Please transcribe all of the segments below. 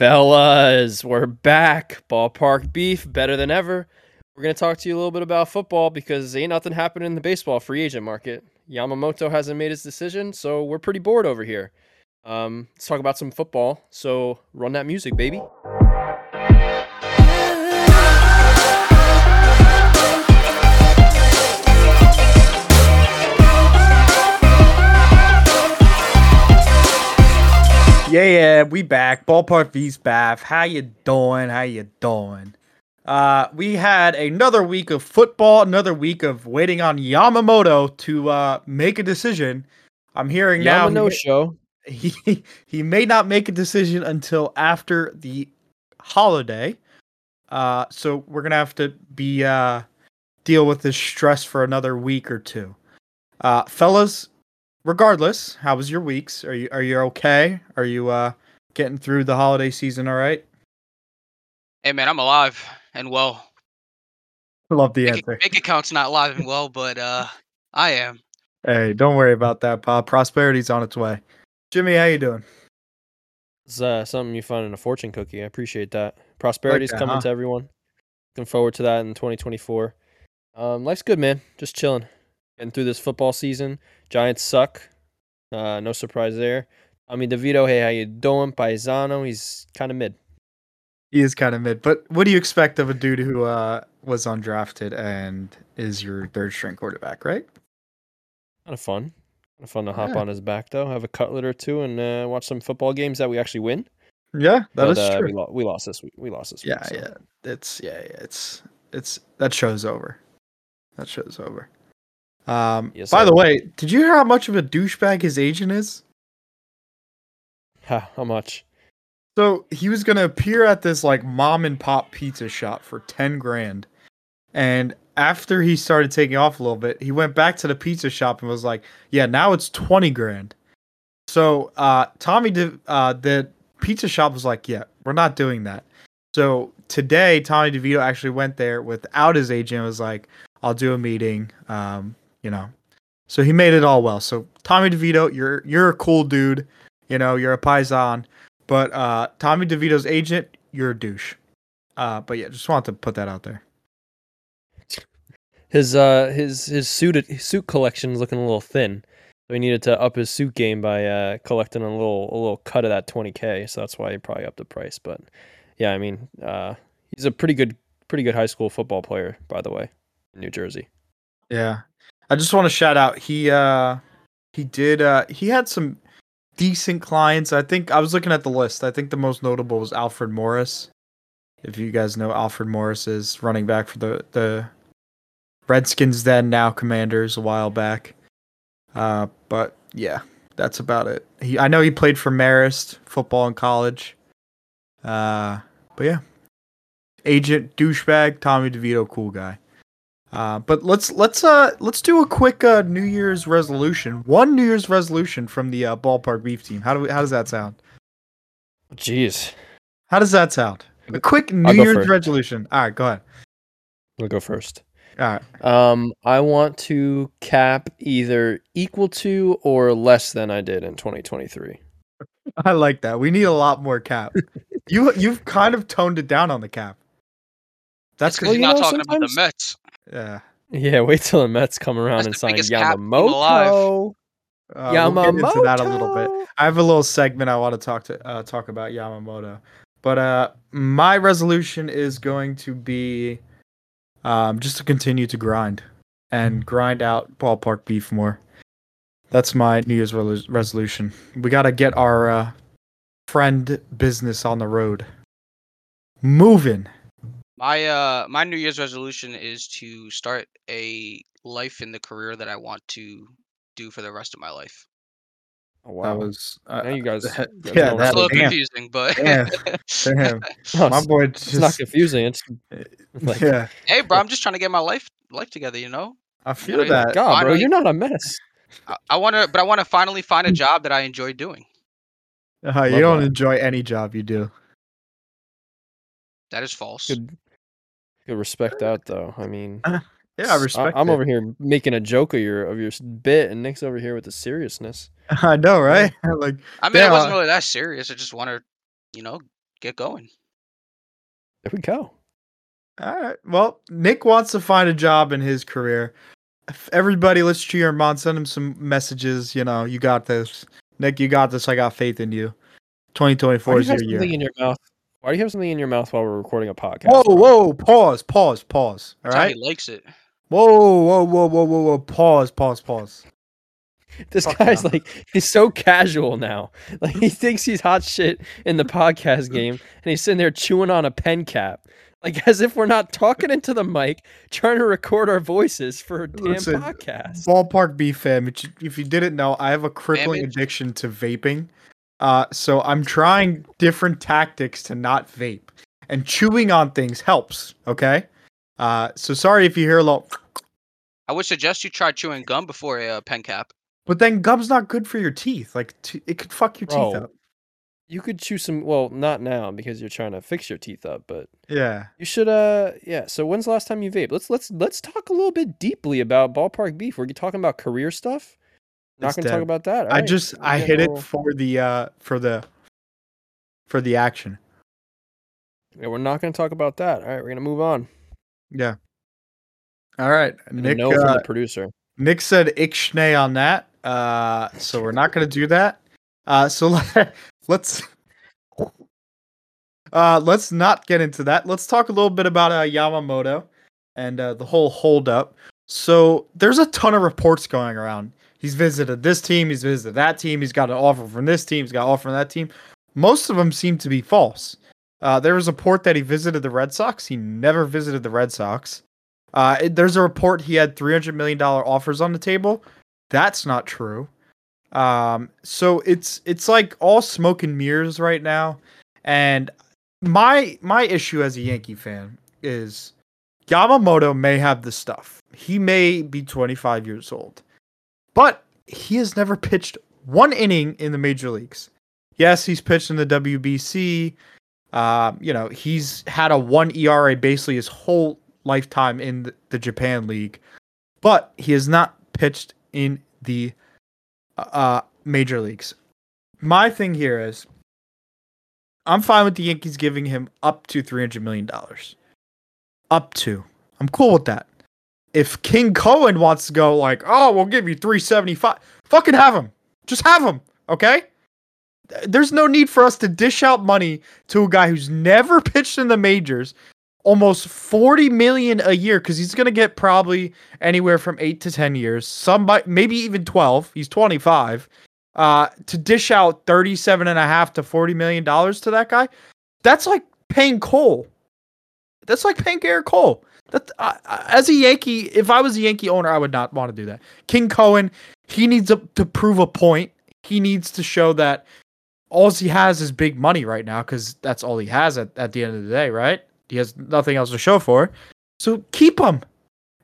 Fellas, we're back. Ballpark beef, better than ever. We're going to talk to you a little bit about football because ain't nothing happening in the baseball free agent market. Yamamoto hasn't made his decision, so we're pretty bored over here. Um, let's talk about some football. So run that music, baby. Yeah, yeah, we back. Ballpark V's back. How you doing? How you doing? Uh, we had another week of football, another week of waiting on Yamamoto to uh make a decision. I'm hearing now he, show. he he may not make a decision until after the holiday. Uh, so we're gonna have to be uh deal with this stress for another week or two. Uh, fellas, regardless, how was your weeks? Are you are you okay? Are you uh getting through the holiday season all right? Hey man, I'm alive and well. I love the Bank, answer. bank account's not alive and well, but uh, I am. Hey, don't worry about that, Bob. Prosperity's on its way. Jimmy, how you doing? It's uh, something you find in a fortune cookie. I appreciate that. Prosperity's that, coming huh? to everyone. Looking forward to that in 2024. Um, life's good, man. Just chilling. Getting through this football season. Giants suck. Uh, no surprise there. I Tommy DeVito, hey, how you doing? Paisano, he's kind of mid. He is kind of mid, but what do you expect of a dude who uh was undrafted and is your third string quarterback, right? Kind of fun. Kind of fun to hop Yeah. on his back, though. Have a cutlet or two and uh, watch some football games that we actually win. Yeah, that But, is uh, true. We, lo- we lost this week. We lost this Yeah, week. so. yeah. It's yeah, yeah. It's it's that show's over. That show's over. Um. Yes, by sir. the way, did you hear how much of a douchebag his agent is? How much? So he was gonna appear at this like mom and pop pizza shop for ten grand, and after he started taking off a little bit, he went back to the pizza shop and was like, "Yeah, now it's twenty grand." So uh, Tommy, De- uh, the pizza shop was like, "Yeah, we're not doing that." So today, Tommy DeVito actually went there without his agent. and Was like, "I'll do a meeting." Um, you know, so he made it all well. So Tommy DeVito, you're you're a cool dude. You know, you're a paisan. But uh, Tommy DeVito's agent, you're a douche. Uh, but yeah, just wanted to put that out there. His uh his his suit his suit collection is looking a little thin. So he needed to up his suit game by uh collecting a little a little cut of that 20k. So that's why he probably upped the price. But yeah, I mean, uh, he's a pretty good pretty good high school football player, by the way, in New Jersey. Yeah, I just want to shout out. He uh, he did. Uh, he had some decent clients. I think I was looking at the list. I think the most notable was Alfred Morris. If you guys know Alfred Morris is running back for the the Redskins, then now Commanders a while back. Uh, but yeah, that's about it. He I know he played for Marist football in college. Uh, but yeah, agent douchebag Tommy DeVito, cool guy. Uh, but let's let's uh let's do a quick uh New Year's resolution. One New Year's resolution from the uh, ballpark beef team. How do we, how does that sound? Jeez, How does that sound? A quick New Year's first. resolution. All right, go ahead. I'll go first. All right. Um, I want to cap either equal to or less than I did in 2023. I like that. We need a lot more cap. you you've kind of toned it down on the cap. That's That's because because you you're not know, talking about the Mets. Yeah. Yeah, wait till the Mets come around That's and sign biggest cap team alive. Yamamoto. Uh, we'll get into that a little bit. I have a little segment I want to talk to uh, talk about Yamamoto, but uh, my resolution is going to be um, just to continue to grind and grind out ballpark beef more. That's my New Year's relo- resolution. We got to get our uh, friend business on the road, moving. My uh, my New Year's resolution is to start a life in the career that I want to do for the rest of my life. Oh, That wow. was uh, now you guys, that- yeah, know It's that- a little damn. confusing, but Damn. Damn. No, my it's, boy it's not confusing. It's like, yeah. hey, bro, I'm just trying to get my life life together. You know, I feel know, that. God, bro, you're not a mess. I, I want to, but I want to finally find Hmm. a job that I enjoy doing. Uh, you Love don't that. enjoy any job you do. That is false. Good, good respect that though. I mean, uh-huh. Yeah, I respect. I'm it. over here making a joke of your of your bit, and Nick's over here with the seriousness. I know, right? like, I mean, Yeah. it wasn't really that serious. I just want to, you know, get going. There we go. All right. Well, Nick wants to find a job in his career. If everybody, let's cheer him on. Send him some messages. You know, you got this. Nick, you got this. I got faith in you. 2024 is your year. in your mouth? Why do you have something in your mouth while we're recording a podcast? Whoa, bro? whoa, pause, pause, pause. All That's how right. he likes it. Whoa, whoa, whoa, whoa, whoa, whoa. Pause, pause, pause. This Fuck guy's no. like he's so casual now. Like he thinks he's hot shit in the podcast game, and he's sitting there chewing on a pen cap, like as if we're not talking into the mic, trying to record our voices for a damn Listen, podcast. Ballpark B fam. If you- If you didn't know, I have a crippling Damage. addiction to vaping. Uh, so I'm trying different tactics to not vape, and chewing on things helps. Okay. Uh, so sorry if you hear a little, I would suggest you try chewing gum before a uh, pen cap. but then gum's not good for your teeth. Like t- it could fuck your teeth up. You could chew some. Well, not now because you're trying to fix your teeth up, but Yeah. you should. Uh, yeah. So when's the last time you vape? Let's let's let's talk a little bit deeply about ballpark beef. We're talking about career stuff. Not going to talk about that. I Alright, just I hit a it for the uh for the for the action. Yeah, we're not going to talk about that. All right, we're going to move on. Yeah. All right, Nick. no from uh, the producer. Nick said Ixnay on that. Uh, so we're not going to do that. Uh, so let, let's uh, let's not get into that. Let's talk a little bit about uh, Yamamoto and uh, the whole holdup. So there's a ton of reports going around. He's visited this team. He's visited that team. He's got an offer from this team. He's got an offer from that team. Most of them seem to be false. Uh, there was a report that he visited the Red Sox. He never visited the Red Sox. Uh, it- there's a report he had three hundred million dollar offers on the table. That's not true. Um, so it's it's like all smoke and mirrors right now. And my my issue as a Yankee fan is Yamamoto may have the stuff. He may be 25 years old, but he has never pitched one inning in the major leagues. Yes, he's pitched in the WBC. Um, you know, he's had a one ERA basically his whole lifetime in the, Japan League, but he has not pitched in the uh major leagues. My thing here is I'm fine with the Yankees giving him up to 300 million dollars. Up to. I'm cool with that. If King Cohen wants to go like, "Oh, we'll give you 375." Fucking have him. Just have him, okay? There's no need for us to dish out money to a guy who's never pitched in the majors almost 40 million a year because he's going to get probably anywhere from 8 to 10 years some maybe even 12 he's 25 uh to dish out 37 and a half to 40 million dollars to that guy that's like paying cole that's like paying Gerrit Cole. That uh, as a Yankee, if I was a Yankee owner, I would not want to do that. King Cohen, he needs to, to prove a point. He needs to show that all he has is big money right now because that's all he has at, at the end of the day, right? He has nothing else to show for. So keep him.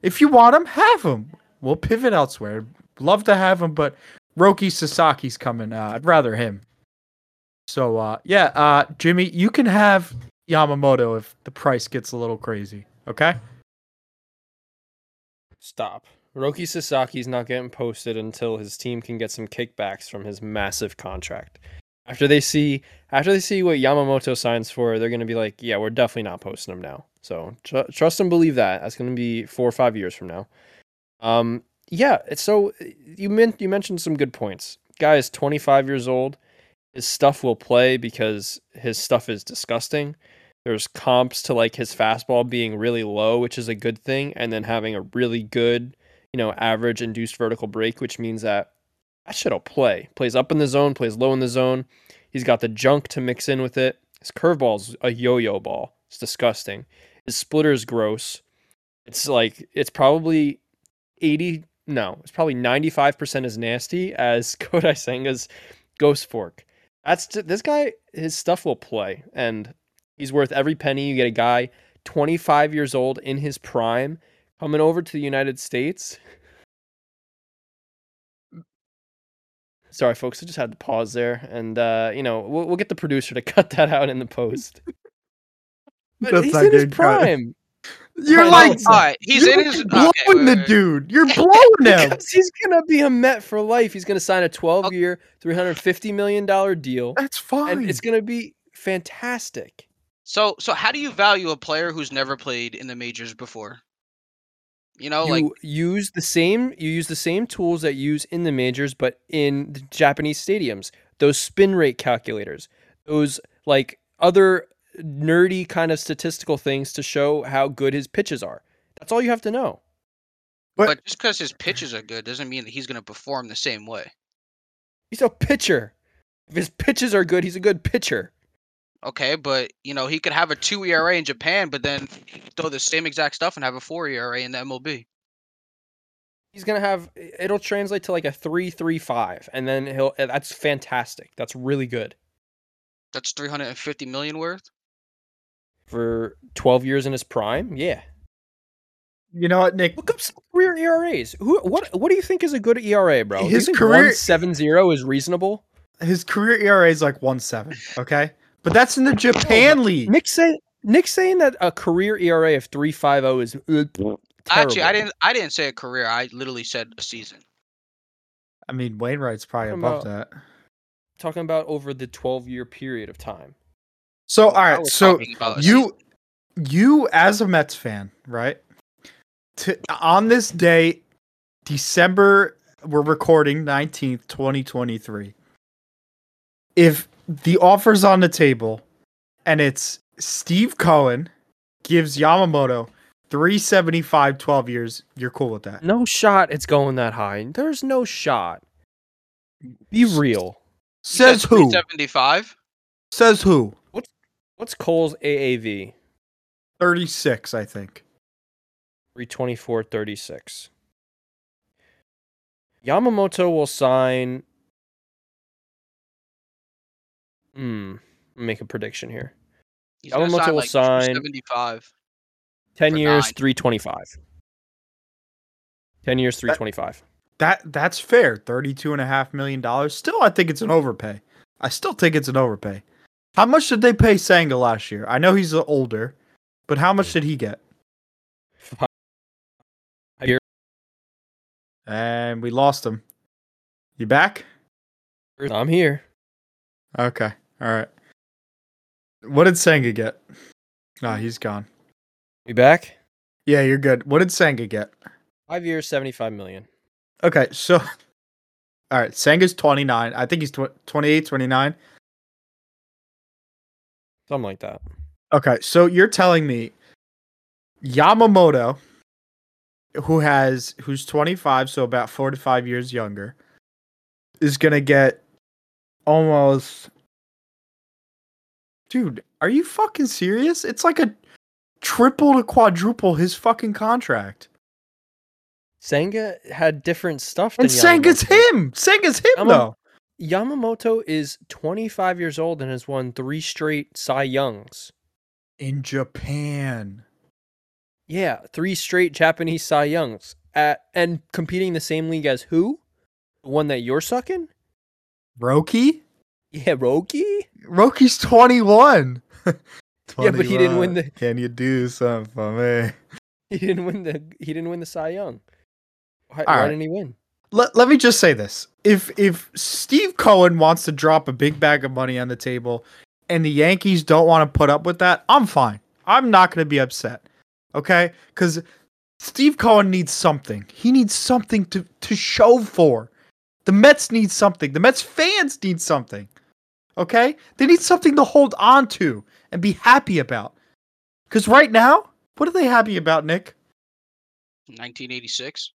If you want him, have him. We'll pivot elsewhere. Love to have him, but Roki Sasaki's coming. Uh, I'd rather him. So uh, yeah, uh, Jimmy, you can have Yamamoto if the price gets a little crazy. Okay. Stop. Roki Sasaki's not getting posted until his team can get some kickbacks from his massive contract. After they see after they see what Yamamoto signs for, they're going to be like, "Yeah, we're definitely not posting him now." So tr- trust and believe that. That's going to be four or five years from now. Um, yeah. So you meant you mentioned some good points. Guy is 25 years old. His stuff will play because his stuff is disgusting. There's comps to like his fastball being really low, which is a good thing, and then having a really good, you know, average induced vertical break, which means that that shit'll play. Plays up in the zone, plays low in the zone. He's got the junk to mix in with it. His curveball's a yo-yo ball. It's disgusting. His splitter is gross. It's like it's probably 80 no, it's probably 95% as nasty as Kodai Senga's Ghost Fork. That's this guy his stuff will play and he's worth every penny. You get a guy 25 years old in his prime coming over to the United States. Sorry, folks. I just had to pause there, and uh, you know we'll, we'll get the producer to cut that out in the post. But That's he's in his getting cut. prime. You're I like know. All right, he's you're in his. blowing okay, wait, the wait. dude. You're blowing him. Because he's gonna be a Met for life. He's gonna sign a 12-year, 350 million dollar deal, That's fine. and it's gonna be fantastic. So so how do you value a player who's never played in the majors before? You know, you like use the same you use the same tools that you use in the majors but in the Japanese stadiums. Those spin rate calculators, those like other nerdy kind of statistical things to show how good his pitches are. That's all you have to know. But- but just because his pitches are good doesn't mean that he's going to perform the same way. He's a pitcher. If his pitches are good, he's a good pitcher. Okay, but you know he could have a two ERA in Japan, but then throw the same exact stuff and have a four ERA in the MLB. He's gonna have it'll translate to like a three three five, and then he'll that's fantastic. That's really good That's 350 million worth. for twelve years in his prime. Yeah, You know what, Nick? look up some career ERAs. Who what what do you think is a good ERA, bro? Do you His think career- 170 is reasonable? His career ERA is like one seven. Okay, but that's in the Japan league. Nick say Nick saying that a career ERA of three five zero is uh, terrible. Actually, I didn't. I didn't say a career. I literally said a season. I mean, Wainwright's probably Talking above about- that. talking about over the twelve year period of time. So, all I So talking about you, you as a Mets fan, right? To, on this day, December, we're recording nineteenth, twenty twenty three. If the offer's on the table, and it's Steve Cohen gives Yamamoto 375 12 years, you're cool with that. No shot. It's going that high. There's no shot. Be real. Says who? 75. Says who? What's Cole's AAV? 36, I think. 324.36. Yamamoto will sign. Hmm. Make a prediction here. He's gonna Yamamoto sign will like sign- 75. 10 years, nine. 325. 10 years, 325. That that's fair. Thirty-two and a half million dollars. Still, I think it's an overpay. I still think it's an overpay. How much did they pay Sanga last year? I know he's uh, older, but how much did he get? And we lost him. You back? I'm here. Okay. All right. What did Sanga get? Ah, he's gone. We back? Yeah, you're good. What did Sanga get? Five years, 75 million. Okay, so all right, Sanga's 29. I think he's tw- 28, 29. Something like that. Okay, so you're telling me Yamamoto, who has who's 25, so about four to five years younger, is gonna get almost. Dude, are you fucking serious? It's like a triple to quadruple his fucking contract. Senga had different stuff. And Yamamoto. him. Senga's him Yama- though. Yamamoto is 25 years old and has won three straight Cy Youngs. In Japan. Yeah, three straight Japanese Cy Youngs. At, and competing the same league as who? The one that you're sucking? Roki? Yeah, Roki? Roki's 21. Yeah, but he didn't win the- Can you do something for me? He didn't win the he didn't win the Cy Young. Why, why right. didn't he win? Let, let me just say this. If if Steve Cohen wants to drop a big bag of money on the table and the Yankees don't want to put up with that, I'm fine. I'm not going to be upset. Okay? Cuz Steve Cohen needs something. He needs something to to show for. The Mets need something. The Mets fans need something. Okay? They need something to hold on to and be happy about. Cuz right now, what are they happy about, Nick? 1986.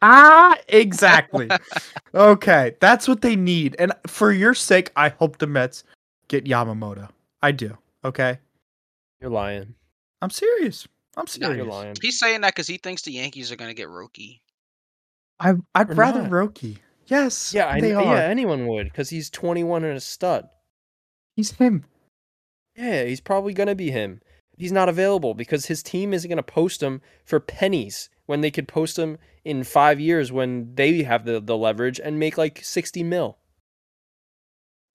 Ah, exactly. okay, that's what they need. And for your sake, I hope the Mets get Yamamoto. I do. Okay, You're lying. I'm serious. I'm No, You're lying. He's saying that because he thinks the Yankees are going to get Roki. I, I'd Or rather not. Roki. Yes. Yeah, I they are. yeah, anyone would because he's 21 and a stud. He's him. Yeah, he's probably gonna be him. He's not available because his team isn't gonna post him for pennies when they could post him in five years when they have the, the leverage and make like 60 mil.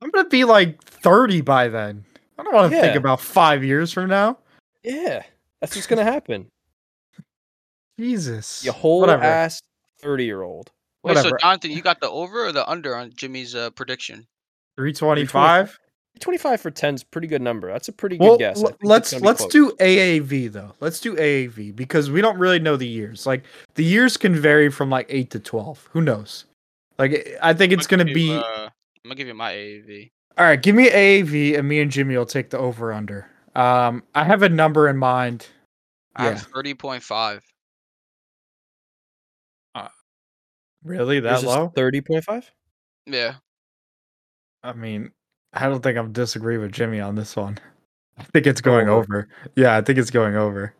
I'm gonna be like 30 by then. I don't want to think about five years from now. Yeah, that's what's gonna happen. Jesus. You whole Whatever. ass 30 year old. Wait, so Jonathan, you got the over or the under on Jimmy's uh, prediction? 325? 25 for 10 is pretty good number. That's a pretty well, good guess. let's let's do AAV though. Let's do AAV because we don't really know the years. Like the years can vary from like 8 to 12. Who knows? Like eh, I think it's going to be uh, I'm going to give you my AAV. All right, give me AAV and me and Jimmy will take the over under. Um I have a number in mind. I yeah. have 30.5. Really that low? 30.5? Yeah. I mean, I don't think I'm disagree with Jimmy on this one. I think it's going Over. over. Yeah, I think it's going over.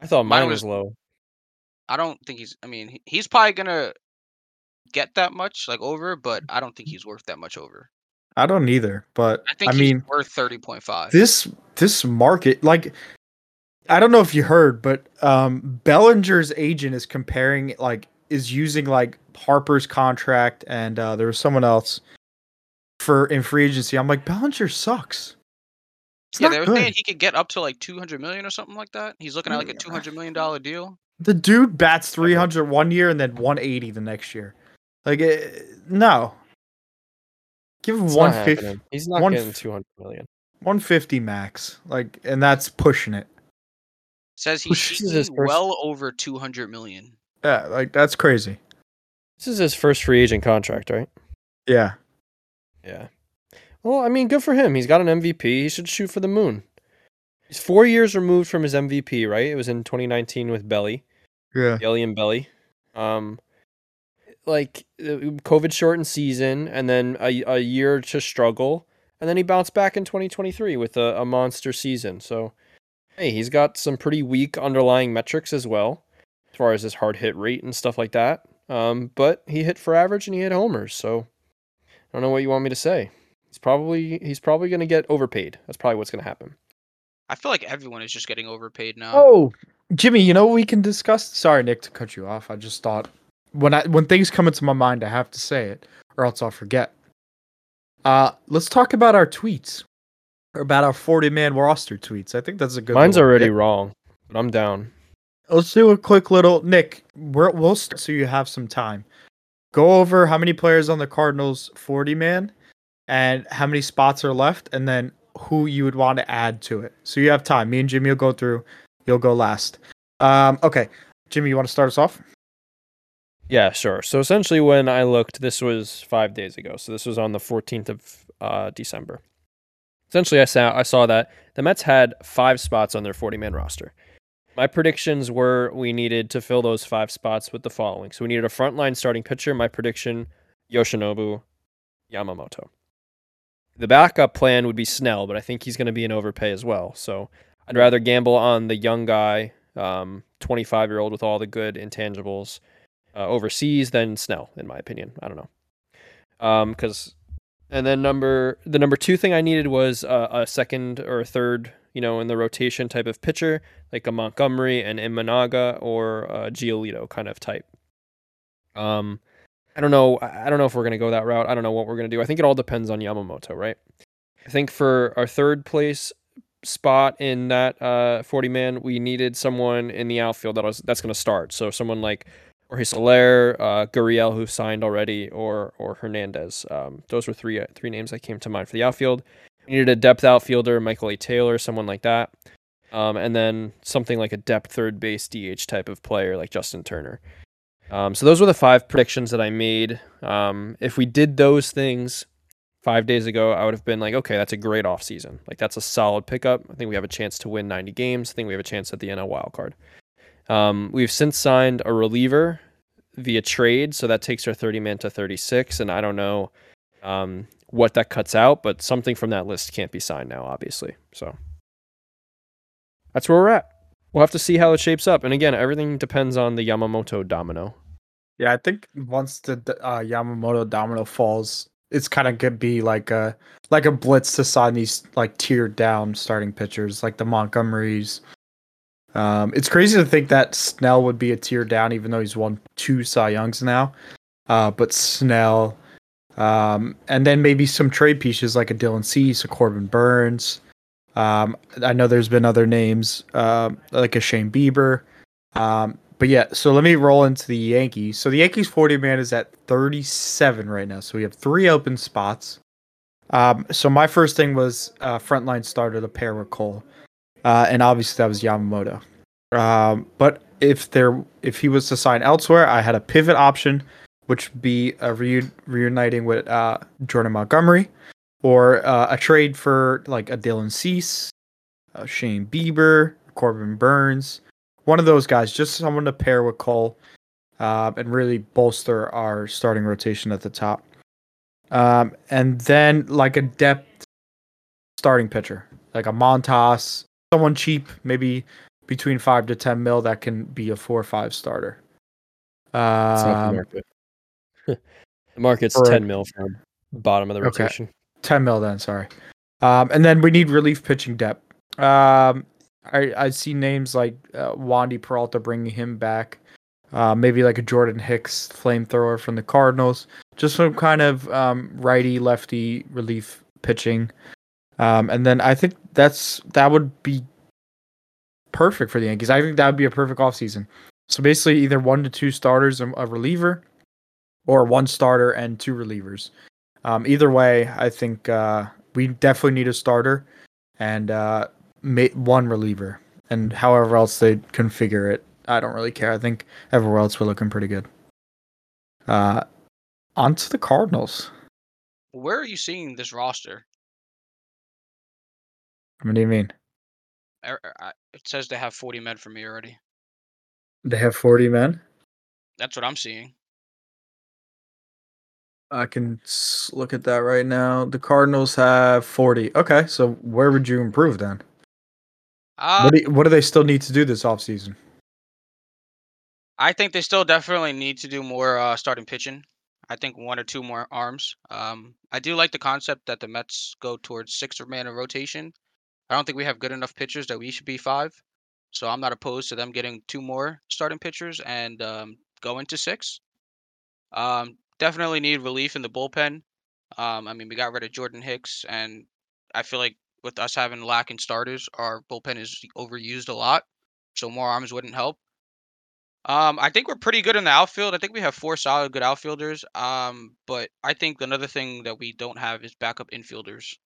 I thought Mine mine was was- low. I don't think he's. I mean, he's probably gonna get that much like over, but I don't think he's worth that much over. I don't either, but I think I he's mean, worth thirty point five. this this market like I don't know if you heard, but um Bellinger's agent is comparing like is using like Harper's contract and uh there was someone else for in free agency. I'm like Bellinger sucks. It's Yeah, they were good. saying he could get up to like two hundred million or something like that. He's looking at like a two hundred million dollar deal. The dude bats 300 one year and then 180 the next year. Like eh, no. Give him It's 150, happening. He's not one getting 200 million. 150 max. Like and that's pushing it. Says he's is his seeking first- well over two hundred million. Yeah, like that's crazy. This is his first free agent contract, right? Yeah. Yeah. Well, I mean, good for him. He's got an MVP. He should shoot for the moon. He's four years removed from his MVP, right? It was in 2019 with Belly, Yeah. Belly and Belly. Um, like COVID shortened season, and then a, a year to struggle, and then he bounced back in 2023 with a, a monster season. So, hey, he's got some pretty weak underlying metrics as well, as far as his hard hit rate and stuff like that. Um, but he hit for average and he hit homers. So, I don't know what you want me to say. He's probably he's probably going to get overpaid. That's probably what's going to happen. I feel like everyone is just getting overpaid now. Oh, Jimmy, you know what we can discuss? Sorry, Nick, to cut you off. I just thought when I when things come into my mind, I have to say it, or else I'll forget. Uh, let's talk about our tweets, or about our forty man roster tweets. I think that's a good. Mine's already bit. wrong, but I'm down. Let's do a quick little Nick. We're, we'll start so you have some time. Go over how many players on the Cardinals forty man, and how many spots are left, and then who you would want to add to it. So you have time. Me and Jimmy will go through. You'll go last. Um, okay, Jimmy, you want to start us off? Yeah, sure. So essentially, when I looked, this was five days ago. So this was on the 14th of uh, December. Essentially, I saw I saw that the Mets had five spots on their 40 man roster. My predictions were we needed to fill those five spots with the following. So we needed a frontline starting pitcher. My prediction: Yoshinobu, Yamamoto. The backup plan would be Snell, but I think he's going to be an overpay as well. So I'd rather gamble on the young guy, 25 year old with all the good intangibles uh, overseas than Snell, in my opinion. I don't know. Um, because, and then number the number two thing I needed was uh, a second or a third, you know, in the rotation type of pitcher, like a Montgomery and Imanaga or a Giolito kind of type. Um, I don't know. I don't know if we're gonna go that route. I don't know what we're gonna do. I think it all depends on Yamamoto, right? I think for our third place spot in that uh 40 man, we needed someone in the outfield that was that's gonna start. So someone like Jorge Soler, uh, Gurriel, who signed already, or or Hernandez. Um, those were three three names that came to mind for the outfield. We needed a depth outfielder, Michael A. Taylor, someone like that, um, and then something like a depth third base DH type of player like Justin Turner. Um, so those were the five predictions that I made. Um, if we did those things five days ago, I would have been like, okay, that's a great offseason. Like that's a solid pickup. I think we have a chance to win 90 games. I think we have a chance at the NL wild card. Um, we've since signed a reliever via trade, so that takes our 30 man to 36, and I don't know um, what that cuts out, but something from that list can't be signed now, obviously. So that's where we're at. We'll have to see how it shapes up, and again, everything depends on the Yamamoto domino. Yeah, I think once the uh, Yamamoto domino falls, it's kind of gonna be like a like a blitz to sign these like tiered down starting pitchers, like the Montgomerys. Um, it's crazy to think that Snell would be a tier down, even though he's won two Cy Youngs now. Uh, but Snell, um, and then maybe some trade pieces like a Dylan Cease, a Corbin Burnes. Um, I know there's been other names um, like a Shane Bieber. Um, but yeah, so let me roll into the Yankees. So the Yankees 40 man is at 37 right now. So we have three open spots. Um, so my first thing was uh, frontline starter to pair with Cole, uh, and obviously that was Yamamoto. Um, but if there, if he was to sign elsewhere, I had a pivot option, which would be a reu- reuniting with uh, Jordan Montgomery, or uh, a trade for like a Dylan Cease, uh, Shane Bieber, Corbin Burnes, one of those guys, just someone to pair with Cole, uh, and really bolster our starting rotation at the top. Um, and then like a depth starting pitcher, like a Montas, someone cheap, maybe between five to ten mil that can be a four or five starter. It's not the Um, market. The market's for- ten mil from bottom of the Okay. rotation. 10 mil then, sorry. Um, and then we need relief pitching depth. Um, I, I see names like uh, Wandy Peralta bringing him back. Uh, maybe like a Jordan Hicks flamethrower from the Cardinals. Just some kind of um, righty lefty relief pitching. Um, and then I think that's that would be perfect for the Yankees. I think that would be a perfect offseason. So basically, either one to two starters and a reliever, or one starter and two relievers. Um, either way, I think uh, we definitely need a starter and uh, ma- one reliever. And however else they configure it, I don't really care. I think everywhere else we're looking pretty good. Uh, on to the Cardinals. Where are you seeing this roster? What do you mean? Er- er, It says they have 40 men for me already. They have 40 men? That's what I'm seeing. I can look at that right now. The Cardinals have 40. Okay, so where would you improve then? Uh, what, do you- what do they still need to do this offseason? I think they still definitely need to do more uh, starting pitching. I think one or two more arms. Um, I do like the concept that the Mets go towards six or man in rotation. I don't think we have good enough pitchers that we should be five. So I'm not opposed to them getting two more starting pitchers and um, go into six. Um, definitely need relief in the bullpen. Um, I mean, we got rid of Jordan Hicks, and I feel like with us having lacking starters, our bullpen is overused a lot. So more arms wouldn't help. Um, I think we're pretty good in the outfield. I think we have four solid good outfielders. Um, but I think another thing that we don't have is backup infielders.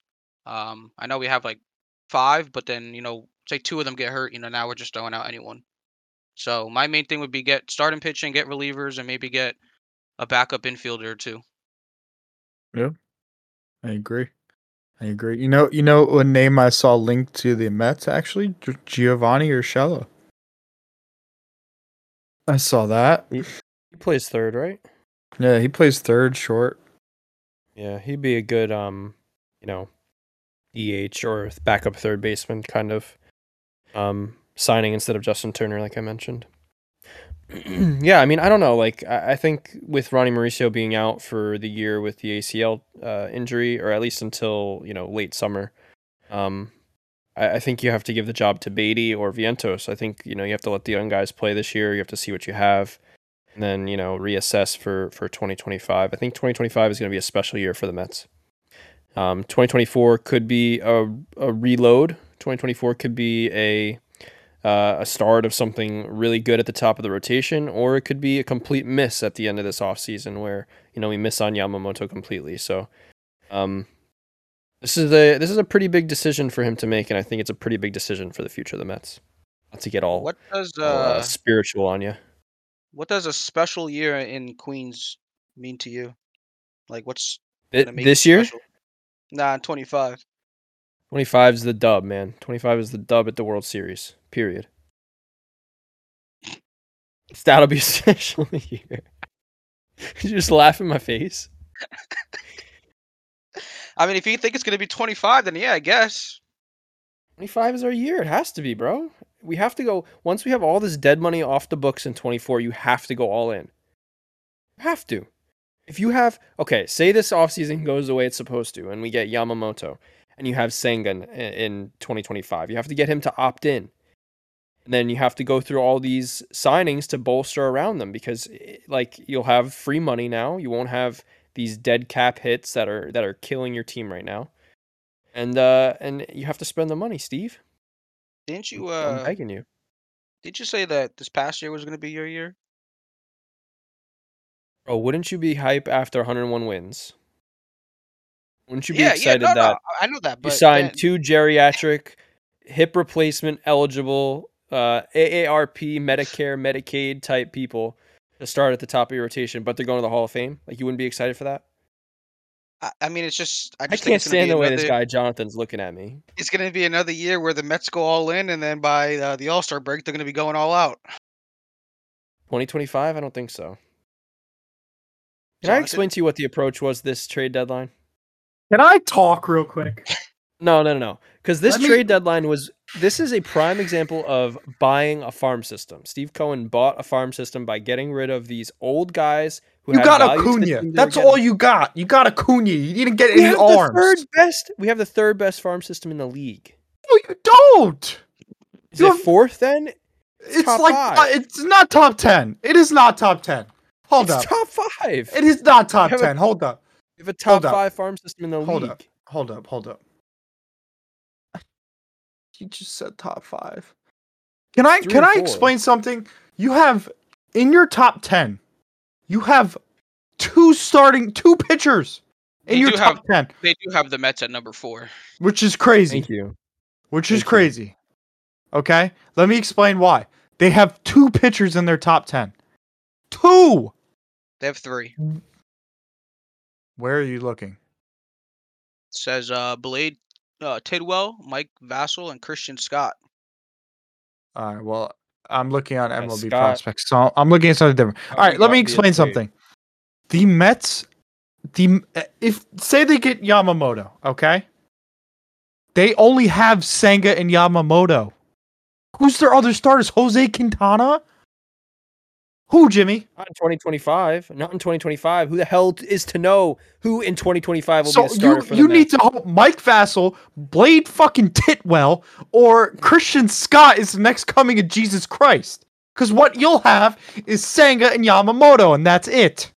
Um, I know we have like five, but then you know, say two of them get hurt. You know, now we're just throwing out anyone. So my main thing would be get starting pitching, get relievers, and maybe get a backup infielder or two. I agree. I agree. You know, you know a name I saw linked to the Mets actually, Gi- Giovanny Urshela. I saw that. He plays third, right? Yeah, he plays third, short. Yeah, he'd be a good um, you know, DH or backup third baseman kind of um signing instead of Justin Turner, like I mentioned. yeah, I mean, I don't know. Like, I, I think with Ronny Mauricio being out for the year with the ACL uh, injury, or at least until you know late summer, um, I, I think you have to give the job to Baty or Vientos. I think you know you have to let the young guys play this year. You have to see what you have, and then you know reassess for for 2025. I think 2025 is going to be a special year for the Mets. Um, 2024 could be a, a reload. 2024 could be a uh, a start of something really good at the top of the rotation, or it could be a complete miss at the end of this offseason where you know we miss on Yamamoto completely. So, um, this is a this is a pretty big decision for him to make, and I think it's a pretty big decision for the future of the Mets. Not to get all, What does uh, uh, spiritual on you. what does a special year in Queens mean to you? Like, what's Th- this year, special? Nah, 25. 25 is the dub, man. 25 is the dub at the World Series. Period. That'll be a special year. you just laugh in my face. I mean, if you think it's gonna be 25, then yeah, I guess. 25 is our year. It has to be, bro. We have to go once we have all this dead money off the books in 24, you have to go all in. You have to. If you have okay, say this offseason goes the way it's supposed to and we get Yamamoto and you have Senga in 2025. You have to get him to opt in. And then you have to go through all these signings to bolster around them because eh, like you'll have free money now. You won't have these dead cap hits that are that are killing your team right now. And uh and you have to spend the money, Steve. Didn't you uh I'm begging you. did you say that this past year was gonna be your year? Oh, wouldn't you be hype after 101 wins? Wouldn't you be yeah, yeah, excited no, no, that I know that. you signed then- two geriatric, hip replacement eligible, uh, AARP, Medicare, Medicaid type people to start at the top of your rotation, but they're going to the Hall of Fame? Like you wouldn't be excited for that? I, I mean, it's just I I just think can't stand the way another, this guy Jonathan's looking at me. It's gonna be another year where the Mets go all in, and then by uh, the All Star break, they're gonna be going all out. 2025? I don't think so. Can I explain to you what the approach was this trade deadline? Can I talk real quick? No, no, no, no. Because this Let me- trade deadline was this is a prime example of buying a farm system. Steve Cohen bought a farm system by getting rid of these old guys who You had got value to Acuna. team they were That's all you got. You got Acuna. You didn't get We any have arms. the third best. We have the third best farm system in the league. No, you don't. Is You it fourth then? It's top like uh, it's not top ten. It is not top ten. Hold it's up. top five. It is not top have a- ten. Hold up. we have a top hold up. five farm system in the Hold league. up. Hold up. Hold up. You just said top five. Can I Three can I explain something? You have in your top ten. You have two starting two pitchers in They your top have- ten, They do have the Mets at number four. which is crazy. Thank you. which is Thank you. crazy. Okay, let me explain why. They have two pitchers in their top ten. Two. They have three. Where are you looking? It says uh, Blade uh, Tidwell, Mike Vasil, and Christian Scott. All right. Well, I'm looking on Yeah, MLB Scott- prospects, so I'm looking at something different. All right, let me explain something. The Mets, the if say they get Yamamoto, okay, they only have Senga and Yamamoto. Who's their other starters? Jose Quintana. Who, Jimmy? Not in 2025. Not in 2025. Who the hell is to know who in 2025 will So be the starter you you need to hope Mike Vasil, Blade fucking Tidwell, or Christian Scott is the next coming of Jesus Christ. Because what you'll have is Senga and Yamamoto, and that's it.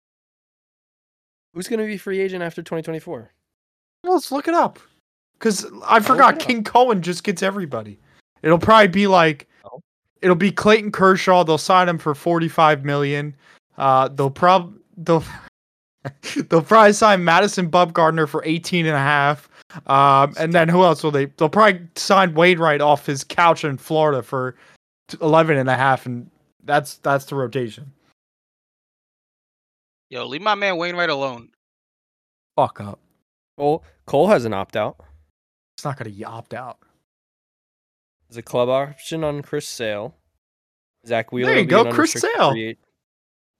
Who's going to be free agent after 2024? Well, let's look it up. Because I forgot. King Cohen just gets everybody. It'll probably be like. It'll be Clayton Kershaw. They'll sign him for forty five million. Uh, they'll prob they'll they'll probably sign Madison Bumgarner for 18 and a half. Um, and then who else will they? They'll probably sign Wainwright off his couch in Florida for t- 11 and a half, and that's that's the rotation. Yo, leave my man Wainwright alone. Fuck up. Cole, Cole has an opt out. It's not gonna opt out. There's a club option on Chris Sale. Zack Wheeler. There you will be go, Chris Sale. free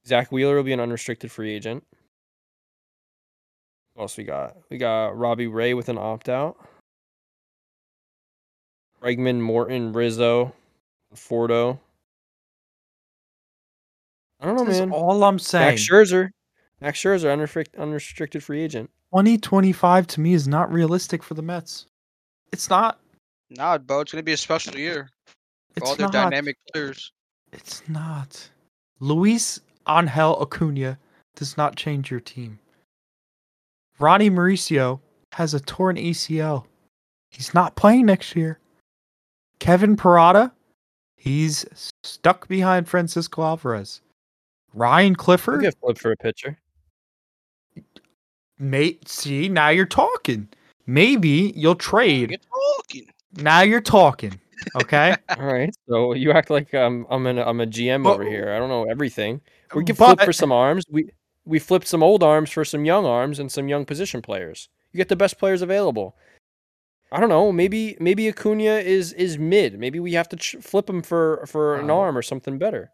Zack Wheeler will be an unrestricted free agent. What else we got? We got Robbie Ray with an opt out. Bregman, Morton, Rizzo, Fordo. I don't know, That's man. all I'm saying. Max Scherzer. Max Scherzer, unrestricted free agent. 2025 to me is not realistic for the Mets. It's not. Nah, bro, it's gonna be a special year for It's all their not. dynamic players. It's not. Luis Angel Acuna does not change your team. Ronny Mauricio has a torn ACL. He's not playing next year. Kevin Parada, he's stuck behind Francisco Alvarez. Ryan We'll Clifford, get flipped for a pitcher. mate, see, now you're talking. Maybe you'll trade. Get talking. Now you're talking. Okay? All right. So you act like um, I'm an, I'm a GM over here. I don't know everything. We can But- flip for some arms. We we flipped some old arms for some young arms and some young position players. You get the best players available. I don't know. Maybe maybe Acuna is is mid. Maybe we have to ch- flip him for for an arm or something better.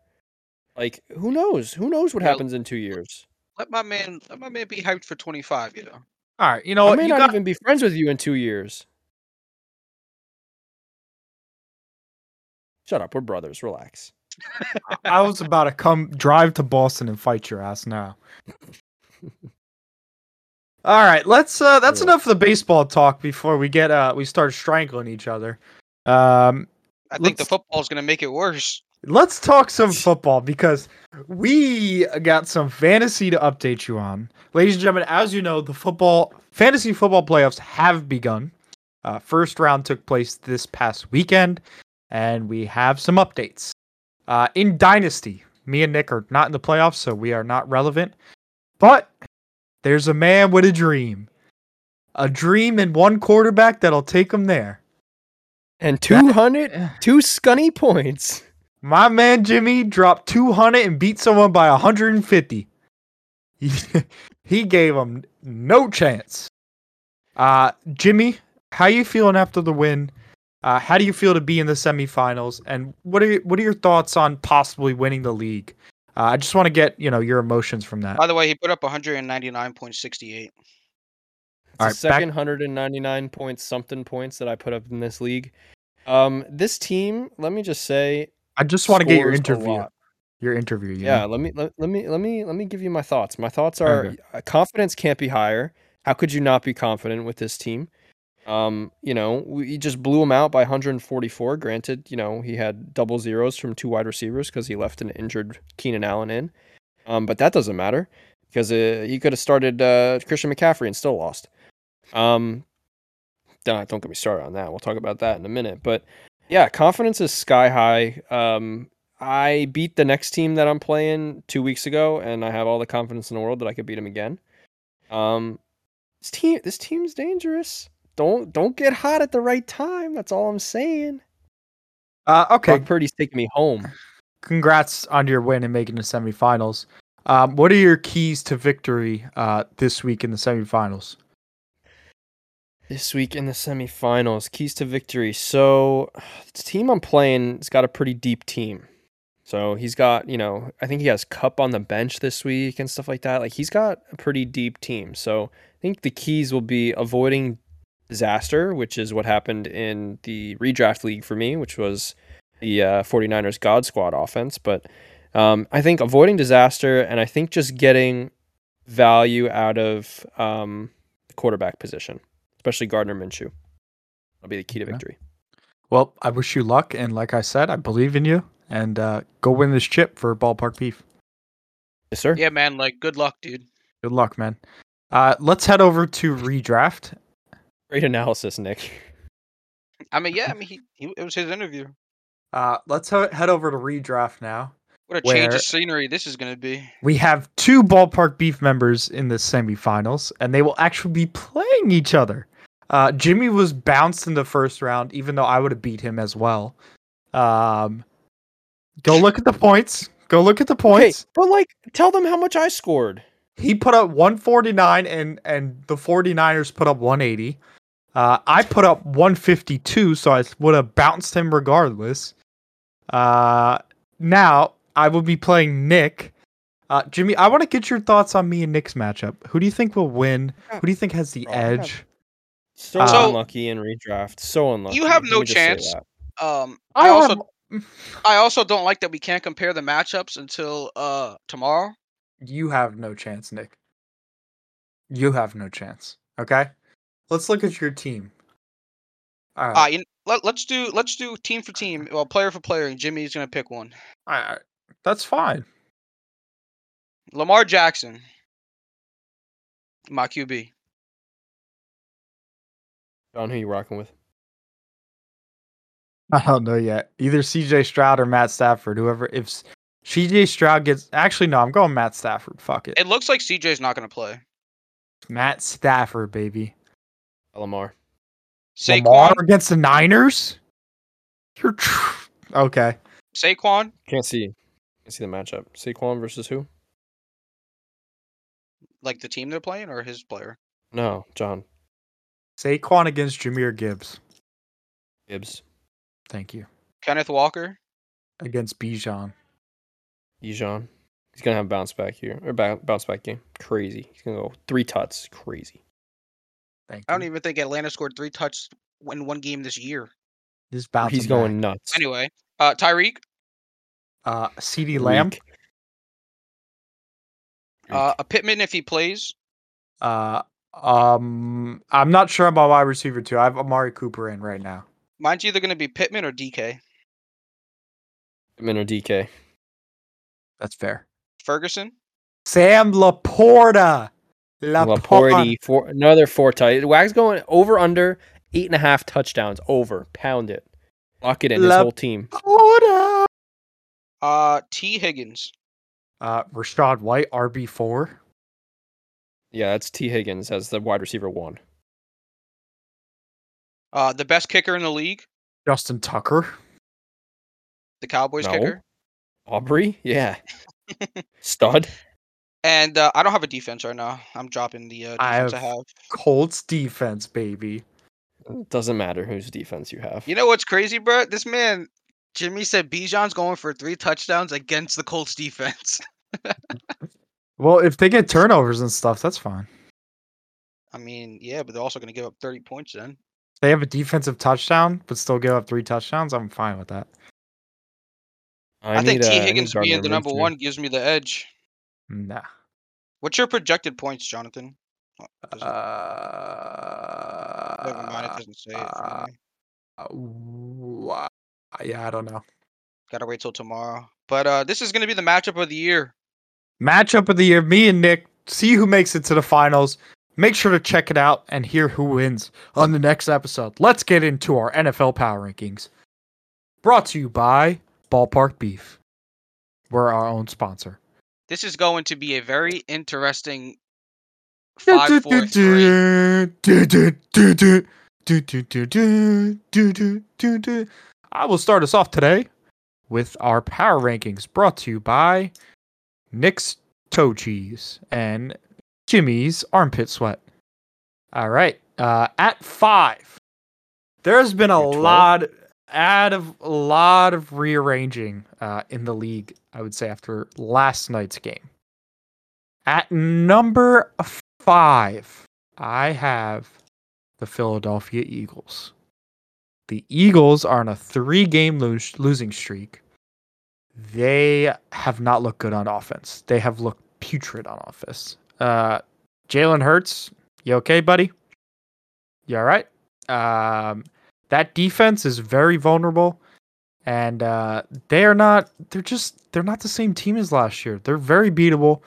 Like who knows? Who knows what Yeah. happens in two years? Let my man, let my man be hyped for 25. You know. All right. You know I what? may You not got- even be friends with you in two years. Shut up. We're brothers. Relax. I was about to come drive to Boston and fight your ass now. All right, let's uh that's Yeah. enough of the baseball talk before we get uh we start strangling each other. Um I think the Let's- football's gonna make it worse. let's talk some football because we got some fantasy to update you on. Ladies and gentlemen, as you know, the football fantasy football playoffs have begun. Uh, first round took place this past weekend, and we have some updates. Uh, in Dynasty, me and Nick are not in the playoffs, so we are not relevant. But there's a man with a dream. a dream and one quarterback that'll take them there. And 200, two scunny points. My man Jimmy dropped 200 and beat someone by 150. He, he gave him no chance. Uh, Jimmy, how you feeling after the win? Uh, how do you feel to be in the semifinals? And what are your, what are your thoughts on possibly winning the league? Uh, I just want to get you know your emotions from that. By the way, he put up 199.68. It's All the back- second 199 points something points that I put up in this league. Um, this team, let me just say, I just want to get your interview. Your interview. you Yeah, know? let me let, let me let me let me give you my thoughts. My thoughts are Okay. uh, confidence can't be higher. How could you not be confident with this team? Um, you know, we just blew him out by 144. Granted, you know, he had double zeros from two wide receivers because he left an injured Keenan Allen in. Um, but that doesn't matter because uh, he could have started uh, Christian McCaffrey and still lost. Um, don't don't get me started on that. We'll talk about that in a minute. But yeah, confidence is sky high. Um, I beat the next team that I'm playing two weeks ago, and I have all the confidence in the world that I could beat him again. Um, this team, this team's dangerous. Don't don't get hot at the right time. That's all I'm saying. Uh, okay. Brock Purdy's taking me home. Congrats on your win and making the semifinals. Um, what are your keys to victory uh, this week in the semifinals? This week in the semifinals, keys to victory. So, the team I'm playing has got a pretty deep team. So he's got, you know, I think he has Kupp on the bench this week and stuff like that. Like he's got a pretty deep team. So I think the keys will be avoiding disaster, which is what happened in the redraft league for me, which was the uh, 49ers God Squad offense. But um, I think avoiding disaster and I think just getting value out of um, the quarterback position, especially Gardner Minshew. That'll be the key to Okay. victory. Well, I wish you luck, and like I said, I believe in you. And uh, go win this chip for Ballpark Beef. Yes, sir. Yeah, man. Like, good luck, dude. Good luck, man. Uh, let's head over to redraft. Great analysis, Nick. I mean, yeah. I mean, he, he it was his interview. Uh, let's he- head over to redraft now. What a change of scenery this is gonna be. We have two Ballpark Beef members in the semifinals, and they will actually be playing each other. Uh, Jimmy was bounced in the first round, even though I would have beat him as well. Um, go look at the points. Go look at the Okay, points. but like, tell them how much I scored. He put up 149, and and the 49ers put up 180. Uh, I put up 152, so I would have bounced him regardless. Uh, now I will be playing Nick. Uh, Jimmy, I want to get your thoughts on me and Nick's matchup. Who do you think will win? Who do you think has the Bro, edge? So Uh, unlucky in redraft. So unlucky. You have no me just say chance. Um, I, I also have- I also don't like that we can't compare the matchups until uh tomorrow. You have no chance, Nick. You have no chance. Okay, let's look at your team. All Uh, right, you, let, let's do let's do team for team, well, player for player, and Jimmy's gonna pick one. all right, that's fine. Lamar Jackson, my QB. John, who you rocking with? I don't know yet. Either CJ Stroud or Matt Stafford. Whoever, if CJ Stroud gets, actually no, I'm going Matt Stafford. Fuck it, It looks like CJ's not gonna play. Matt Stafford, baby. Lamar. Lamar Saquon, against the Niners. You're tr- okay. Saquon, Can't see. Can't see the matchup. Saquon versus who? like the team they're playing, or his player. No, John Saquon against Jahmyr Gibbs. Gibbs. Thank you. Kenneth Walker, Against Bijan. Bijan. He's gonna have a bounce back here or ba- bounce back game. Crazy. He's gonna go three tuts. Crazy. Thank you. I don't even think Atlanta scored three touches in one game this year. This bounce. He's going nuts. Anyway, uh, Tyreek, Uh, CeeDee Lamb. Uh, a Pittman if he plays. Uh, um, I'm not sure about wide receiver too. I have Amari Cooper in right now. Mine's either gonna be Pittman or DK. Pittman or DK. That's fair. Ferguson, Sam Laporta. Laporta. Laporte four another four tight. Wag's going over under eight and a half touchdowns. Over. Pound it. Lock it in. His Lap- whole team. Laporta. uh, Tee Higgins, Uh, Rachaad White, RB four. Yeah, that's Tee Higgins as the wide receiver one. Uh, the best kicker in the league, Justin Tucker. the Cowboys No. kicker. Aubrey, yeah, stud. And uh, I don't have a defense right now. I'm dropping the uh, I defense I have- have. Colts defense, baby. Doesn't matter whose defense you have. You know what's crazy, bro? This man, Jimmy said Bijan's going for three touchdowns against the Colts defense. Well, if they get turnovers and stuff, that's fine. I mean, yeah, but they're also going to give up 30 points then. They have a defensive touchdown, but still give up three touchdowns. I'm fine with that. I, think need, uh, T. I need Higgins being the number Minshew. one gives me the edge. Nah. What's your projected points, Jonathan? Oh, it Uh, Never mind, it doesn't say it. for uh, me. uh, yeah, I don't know. Gotta wait till tomorrow. But uh, this is to be the matchup of the year. Matchup of the year. Me and Nick. See who makes it to the finals. Make sure to check it out and hear who wins on the next episode. Let's get into our NFL power rankings. Brought to you by Ballpark Beef. We're our own sponsor. This is going to be a very interesting five, four, three. I will start us off today with our power rankings brought to you by Nick's Toe Cheese and Jimmy's Armpit Sweat. All right. Uh, at five, there's been a You're 12? lot out of a lot of rearranging uh, in the league, I would say, after last night's game. At number five, I have the Philadelphia Eagles. The Eagles are on a three game lose- losing streak. They have not looked good on offense. They have looked putrid on offense. Uh, Jalen Hurts, you okay, buddy? You all right? Um, that defense is very vulnerable, and uh, they are not. They're just. They're not the same team as last year. They're very beatable,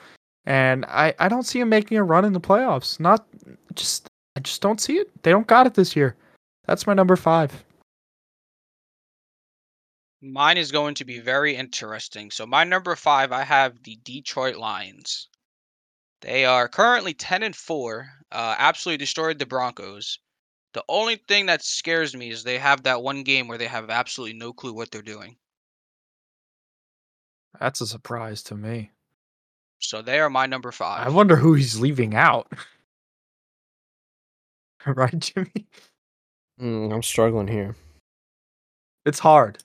and I I don't see them making a run in the playoffs. Not just. I just don't see it. They don't got it this year. That's my number five. Mine is going to be very interesting. So my number five, I have the Detroit Lions. They are currently ten and four. Uh, absolutely destroyed the Broncos. The only thing that scares me is they have that one game where they have absolutely no clue what they're doing. That's a surprise to me. So they are my number five. I wonder who he's leaving out. right, Jimmy? Mm, I'm struggling here. It's hard.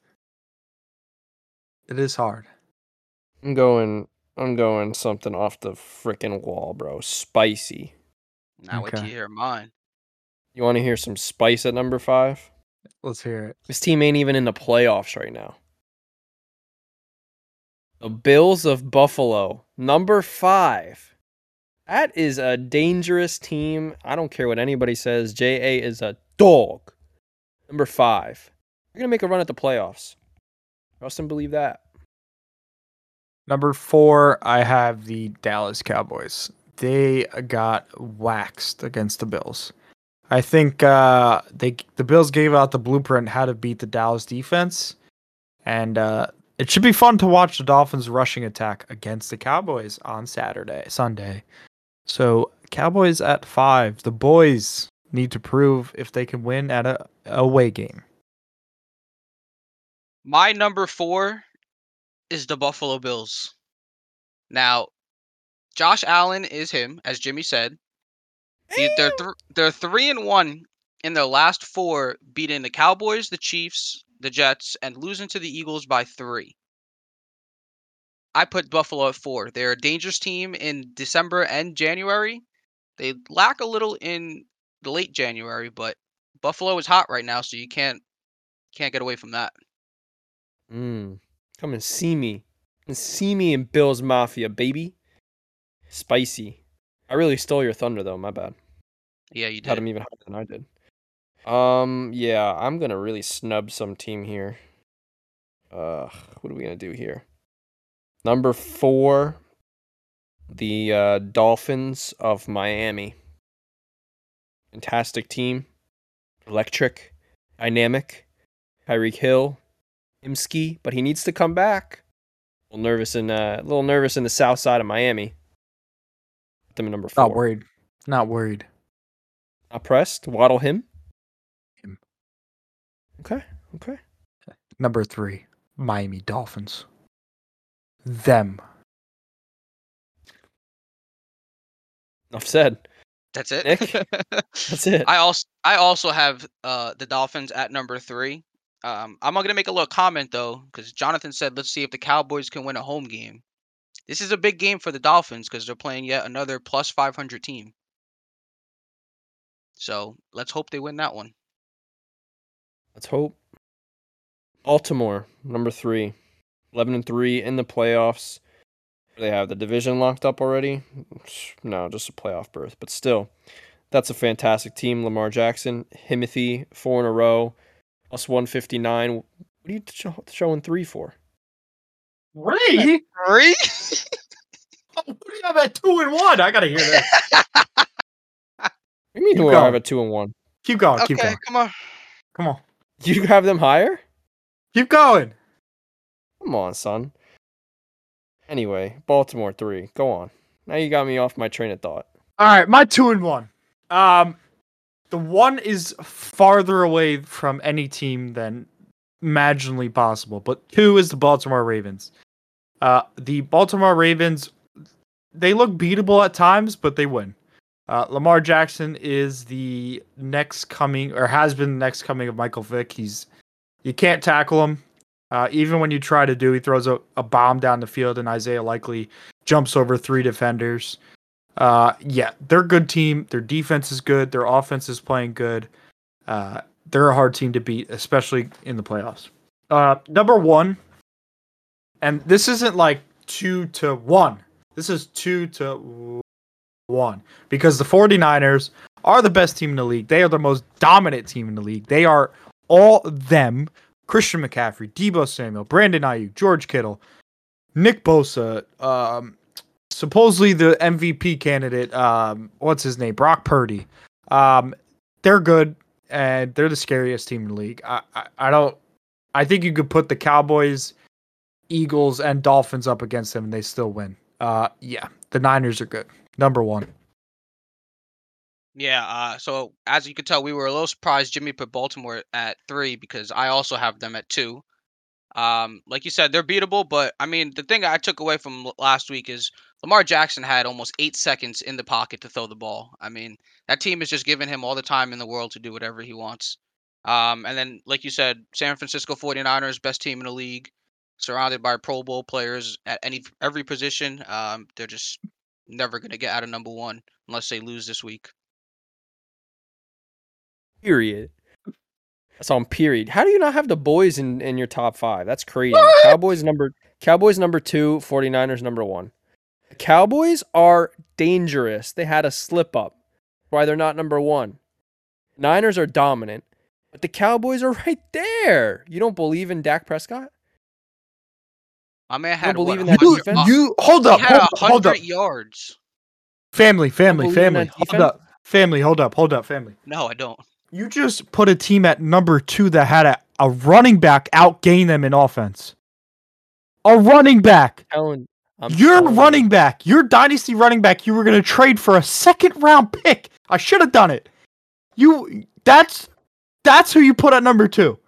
It is hard. I'm going. I'm going something off the freaking wall, bro. Spicy. now wait till you hear mine. You want to hear some spice at number five? Let's hear it. This team ain't even in the playoffs right now. The Bills of Buffalo, number five. That is a dangerous team. I don't care what anybody says. JA is a dog. Number five. You're going to make a run at the playoffs. Trust and believe that. Number four, I have the Dallas Cowboys. They got waxed against the Bills. I think uh, they the Bills gave out the blueprint how to beat the Dallas defense, and uh, it should be fun to watch the Dolphins' rushing attack against the Cowboys on Saturday, Sunday. So Cowboys at five. The boys need to prove if they can win at a away game. My number four is the Buffalo Bills. Now, Josh Allen is him, as Jimmy said. He- They're th- they're three and one in their last four, beating the Cowboys, the Chiefs, the Jets, and losing to the Eagles by three. I put Buffalo at four. They're a dangerous team in December and January. They lack a little in the late January, but Buffalo is hot right now, so you can't can't get away from that. Mm. Come and see me. And see me in Bills Mafia, baby. Spicy. I really stole your thunder, though. My bad. Yeah, you did. Had him even higher than I did. Um, yeah, I'm gonna really snub some team here. Uh, what are we gonna do here? Number four, the uh, Dolphins of Miami. Fantastic team, electric, dynamic. Tyreek Hill, Imski, but he needs to come back. A little nervous in uh, a little nervous in the south side of Miami. Put them in number four. Not worried. Not worried. Not pressed. Waddle him. Him. Okay. Okay. Number three, Miami Dolphins. Them. Enough said. That's it. Nick? That's it. I also I also have uh the Dolphins at number three. Um, I'm not gonna make a little comment though, because Jonathan said, "Let's see if the Cowboys can win a home game." This is a big game for the Dolphins because they're playing yet another plus 500 team. So let's hope they win that one. Let's hope. Baltimore, number three. 11 and 3 in the playoffs. They have the division locked up already. No, just a playoff berth. But still, that's a fantastic team. Lamar Jackson, Himothy, four in a row, plus 159. What are you showing three for? Three? Three? What do you have at two and one? I gotta hear that. What do you mean Keep who I have a two and one? Keep going. Keep okay, going. come on. Come on. You have them higher? Keep going. Come on, son. Anyway, Baltimore three. Go on. Now you got me off my train of thought. All right, my two and one. Um, the one is farther away from any team than imaginably possible, but two is the Baltimore Ravens. Uh, the Baltimore Ravens, they look beatable at times, but they win. Uh, Lamar Jackson is the next coming, or has been the next coming of Michael Vick. He's you can't tackle him. Uh, even when you try to do, he throws a, a bomb down the field, and Isaiah Likely jumps over three defenders. Uh, yeah, they're a good team. Their defense is good. Their offense is playing good. Uh, they're a hard team to beat, especially in the playoffs. Uh, number one, and this isn't like two to one. This is two to one because the 49ers are the best team in the league. They are the most dominant team in the league. They are all them. Christian McCaffrey, Deebo Samuel, Brandon Aiyuk, George Kittle, Nick Bosa, um, supposedly the MVP candidate, um, what's his name? Brock Purdy. Um, they're good and they're the scariest team in the league. I, I, I don't I think you could put the Cowboys, Eagles, and Dolphins up against them and they still win. Uh yeah, the Niners are good. Number one. Yeah, uh, so as you can tell, we were a little surprised Jimmy put Baltimore at three because I also have them at two. Um, like you said, they're beatable, but I mean, the thing I took away from last week is Lamar Jackson had almost eight seconds in the pocket to throw the ball. I mean, that team is just giving him all the time in the world to do whatever he wants. Um, and then, like you said, San Francisco 49ers, best team in the league, surrounded by Pro Bowl players at any every position. Um, they're just never going to get out of number one unless they lose this week. Period. That's on period. How do you not have the boys in, in your top five? That's crazy. Cowboys number Cowboys number two, 49ers number one. The Cowboys are dangerous. They had a slip up. Why they're not number one. Niners are dominant. But the Cowboys are right there. You don't believe in Dak Prescott? My man had believe what, in that 100 defense? You hold he up, had hold, hold up. yards. Family, family, believe family. Hold up. Family, hold up, hold up, family. No, I don't. You just put a team at number two that had a, a running back outgain them in offense. A running back. Telling, I'm Your telling you. running back, your dynasty running back, you were gonna trade for a second round pick. I should have done it. You that's that's who you put at number two.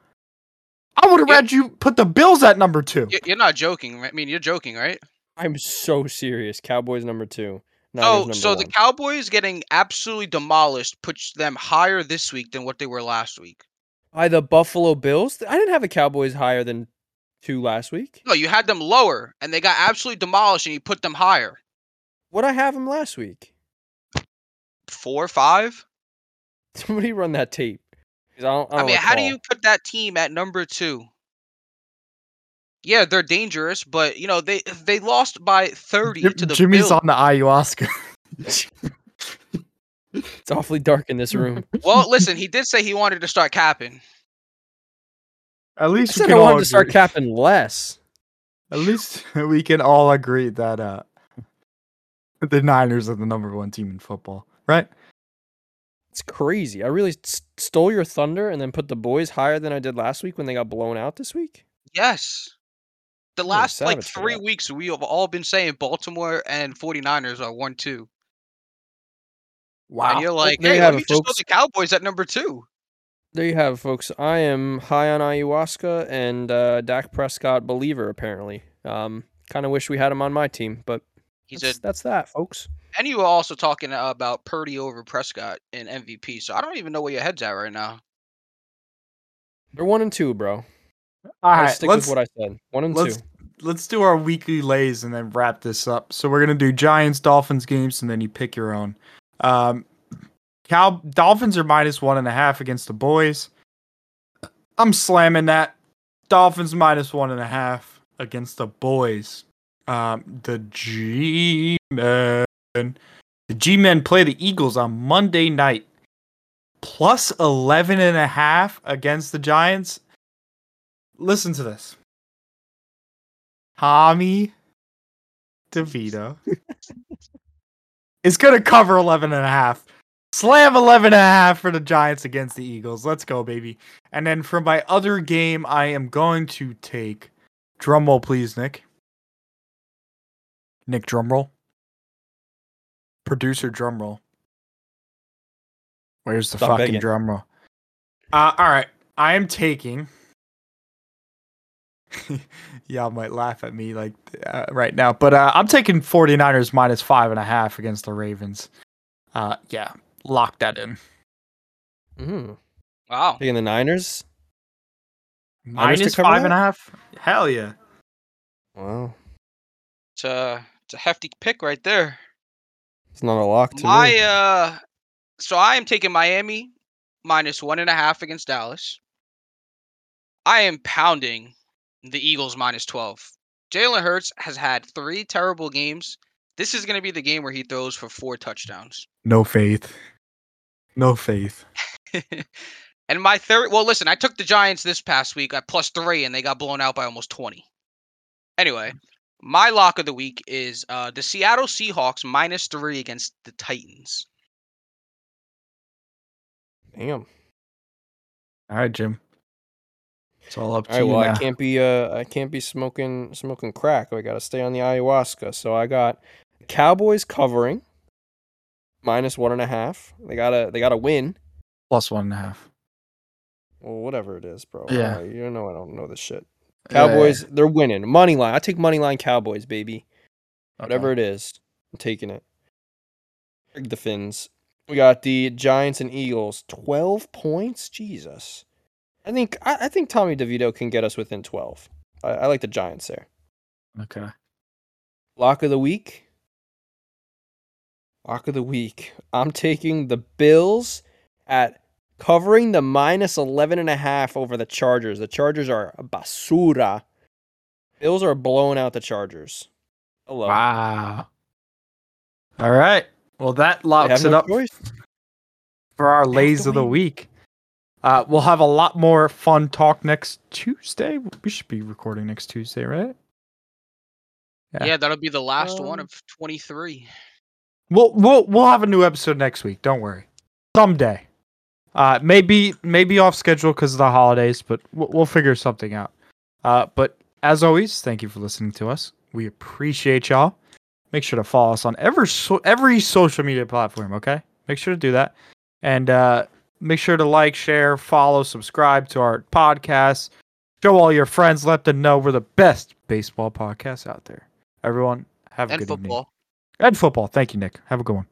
I would have Yeah. rather you put the Bills at number two. You're not joking. I mean, you're joking, right? I'm so serious. Cowboys number two. Niners Oh, number so the. Cowboys getting absolutely demolished puts them higher this week than what they were last week. by the Buffalo Bills. I didn't have the Cowboys higher than two last week. No, you had them lower, and they got absolutely demolished, and you put them higher. What I have them last week? Four, five. Somebody run that tape. 'Cause I, don't, I, I, don't mean, how do you put that team at number two? Yeah, they're dangerous, but you know they they lost by thirty Jim- to the Jimmy's Bills. on the ayahuasca. It's awfully dark in this room. Well, listen, he did say he wanted to start capping. At least we said I can all wanted to start capping less. At least we can all agree that uh the Niners are the number one team in football, right? It's crazy. I really s- stole your thunder and then put the boys higher than I did last week when they got blown out this week. Yes. The last like three weeks, we have all been saying Baltimore and 49ers are 1 2. Wow. And you're like, there you hey, have let me it, just folks. the Cowboys at number two. there you have it, folks. I am high on ayahuasca and uh, Dak Prescott believer. Apparently, um, kind of wish we had him on my team, but He's that's, a that's that, folks. and you were also talking about Purdy over Prescott in MVP. So I don't even know where your head's at right now. They're one and two, bro. All I'll right, stick let's with what I said. One and let's two. let's do our weekly lays and then wrap this up. So we're gonna do Giants Dolphins games and then you pick your own. Um, Cal Dolphins are minus one and a half against the boys. I'm slamming that. Dolphins minus one and a half against the boys. Um, the G men, the G men play the Eagles on Monday night. Plus 11 and a half against the Giants. Listen to this. Tommy DeVito is going to cover 11 and a half. Slam 11 and a half for the Giants against the Eagles. Let's go, baby. And then for my other game, I am going to take drumroll, please, Nick. Nick, drumroll. Producer, drumroll. Where's the Stop fucking begging. drumroll? Uh, all right. I am taking. Y'all might laugh at me like uh, right now, but uh, I'm taking 49ers minus five and a half against the Ravens. Uh, yeah, lock that in. Mm. Wow. Taking the Niners. Niners to Minus cover five that? and a half. Hell yeah. Wow, It's a it's a hefty pick right there. it's not a lock to My me. uh, so I am taking Miami minus one and a half against Dallas. I am pounding the Eagles minus twelve. Jalen Hurts has had three terrible games. This is going to be the game where he throws for four touchdowns. No faith. No faith. and my third, well, listen, I took the Giants this past week at plus three, and they got blown out by almost twenty. Anyway, my lock of the week is uh, the Seattle Seahawks minus three against the Titans. Damn. All right, Jim. It's all up to All right. you Well, now. I can't be uh I can't be smoking smoking crack. I got to stay on the ayahuasca. So I got Cowboys covering minus one and a half. They gotta they gotta win. Plus one and a half. Well, whatever it is, bro. Yeah. Uh, you know I don't know this shit. Cowboys, they're winning. Money line. I take money line Cowboys, baby. Yeah, Whatever it is, I'm taking it. The Finns. We got the Giants and Eagles. Twelve points. Jesus. I think I, I think Tommy DeVito can get us within twelve. I, I like the Giants there. Okay. Lock of the week. Lock of the week. I'm taking the Bills at covering the minus 11 and a half over the Chargers. The Chargers are basura. Bills are blowing out the Chargers. Hello. Wow. All right. Well, that locks it no up choice. for our lays to of the win. week. Uh, we'll have a lot more fun talk next Tuesday. We should be recording next Tuesday, right? Yeah. Yeah, that'll be the last one Um, of 23. We'll we'll we'll have a new episode next week. Don't worry. Someday. Uh, maybe maybe off schedule because of the holidays, but we'll, we'll figure something out. Uh, but as always, thank you for listening to us. We appreciate y'all. Make sure to follow us on every so, every social media platform. Okay, make sure to do that, and uh, make sure to like, share, follow, subscribe to our podcast. Show all your friends. Let them know we're the best baseball podcast out there. Everyone, have a And good evening. And football. Thank you, Nick. Have a good one.